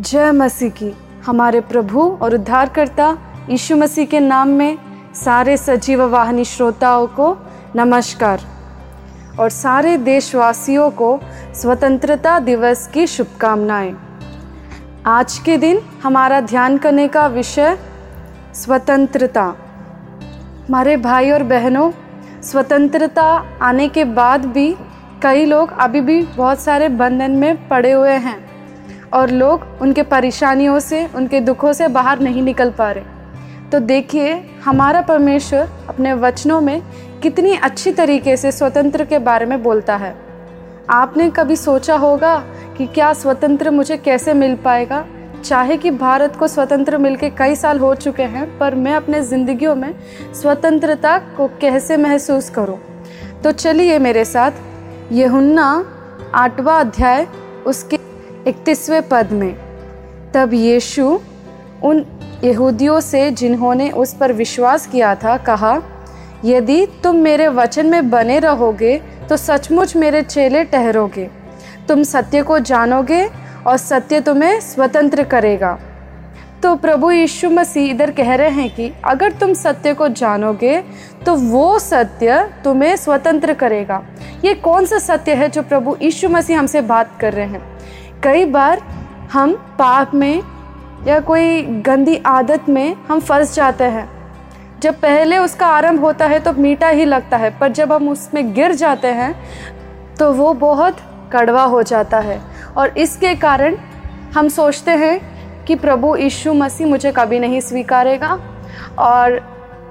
जय मसीह की। हमारे प्रभु और उद्धारकर्ता यीशु मसीह के नाम में सारे सजीव वाहिनी श्रोताओं को नमस्कार और सारे देशवासियों को स्वतंत्रता दिवस की शुभकामनाएँ। आज के दिन हमारा ध्यान करने का विषय स्वतंत्रता। हमारे भाई और बहनों, स्वतंत्रता आने के बाद भी कई लोग अभी भी बहुत सारे बंधन में पड़े हुए हैं। और लोग उनके परेशानियों से, उनके दुखों से बाहर नहीं निकल पा रहे। तो देखिए, हमारा परमेश्वर अपने वचनों में कितनी अच्छी तरीके से स्वतंत्र के बारे में बोलता है। आपने कभी सोचा होगा कि क्या स्वतंत्र मुझे कैसे मिल पाएगा? चाहे कि भारत को स्वतंत्र मिलके कई साल हो चुके हैं, पर मैं अपने ज़िंदगियों में स्वतंत्रता को कैसे महसूस करूँ? तो चलिए मेरे साथ, यहुन्ना आठवां अध्याय, उसके इकतीसवें पद में। तब यीशु उन यहूदियों से जिन्होंने उस पर विश्वास किया था, कहा, यदि तुम मेरे वचन में बने रहोगे तो सचमुच मेरे चेले ठहरोगे। तुम सत्य को जानोगे और सत्य तुम्हें स्वतंत्र करेगा। तो प्रभु यीशु मसीह इधर कह रहे हैं कि, अगर तुम सत्य को जानोगे तो वो सत्य तुम्हें स्वतंत्र करेगा। ये कौन सा सत्य है जो प्रभु यीशु मसीह हमसे बात कर रहे हैं? कई बार हम पाप में या कोई गंदी आदत में हम फंस जाते हैं। जब पहले उसका आरंभ होता है तो मीठा ही लगता है, पर जब हम उसमें गिर जाते हैं तो वो बहुत कड़वा हो जाता है। और इसके कारण हम सोचते हैं कि प्रभु यीशु मसीह मुझे कभी नहीं स्वीकारेगा और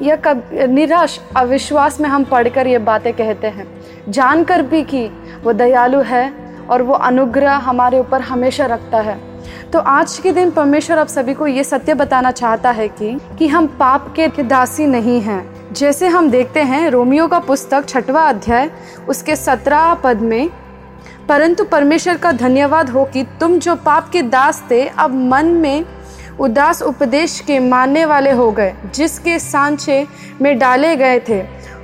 यह कब, निराश, अविश्वास में हम पढ़कर ये बातें कहते हैं। जानकर भी कि वो दयालु है और वो अनुग्रह हमारे ऊपर हमेशा रखता है। तो आज के दिन परमेश्वर आप सभी को ये सत्य बताना चाहता है कि कि हम पाप के दासी नहीं हैं। जैसे हम देखते हैं रोमियो का पुस्तक छठवा अध्याय, उसके सत्रह पद में, परंतु परमेश्वर का धन्यवाद हो कि तुम जो पाप के दास थे, अब मन में उदास उपदेश के मानने वाले हो गए, जिसके सांचे में डाले गए थे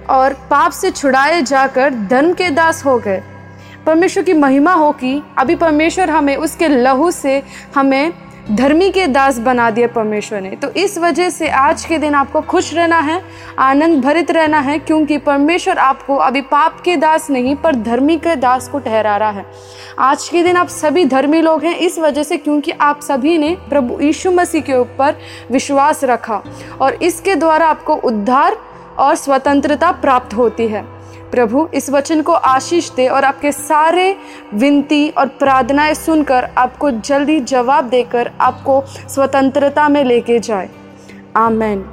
और पाप से छुड़ाए जाकर धर्म के दास हो गए। परमेश्वर की महिमा हो कि अभी परमेश्वर हमें उसके लहू से हमें धर्मी के दास बना दिया परमेश्वर ने। तो इस वजह से आज के दिन आपको खुश रहना है, आनंद भरित रहना है, क्योंकि परमेश्वर आपको अभी पाप के दास नहीं, पर धर्मी के दास को ठहरा रहा है। आज के दिन आप सभी धर्मी लोग हैं, इस वजह से क्योंकि आप सभी ने प्रभु यीशु मसीह के ऊपर विश्वास रखा और इसके द्वारा आपको उद्धार और स्वतंत्रता प्राप्त होती है। प्रभु, इस वचन को आशीष दे और आपके सारे विनती और प्रार्थनाएँ सुनकर आपको जल्दी जवाब देकर आपको स्वतंत्रता में लेके जाए। आमेन।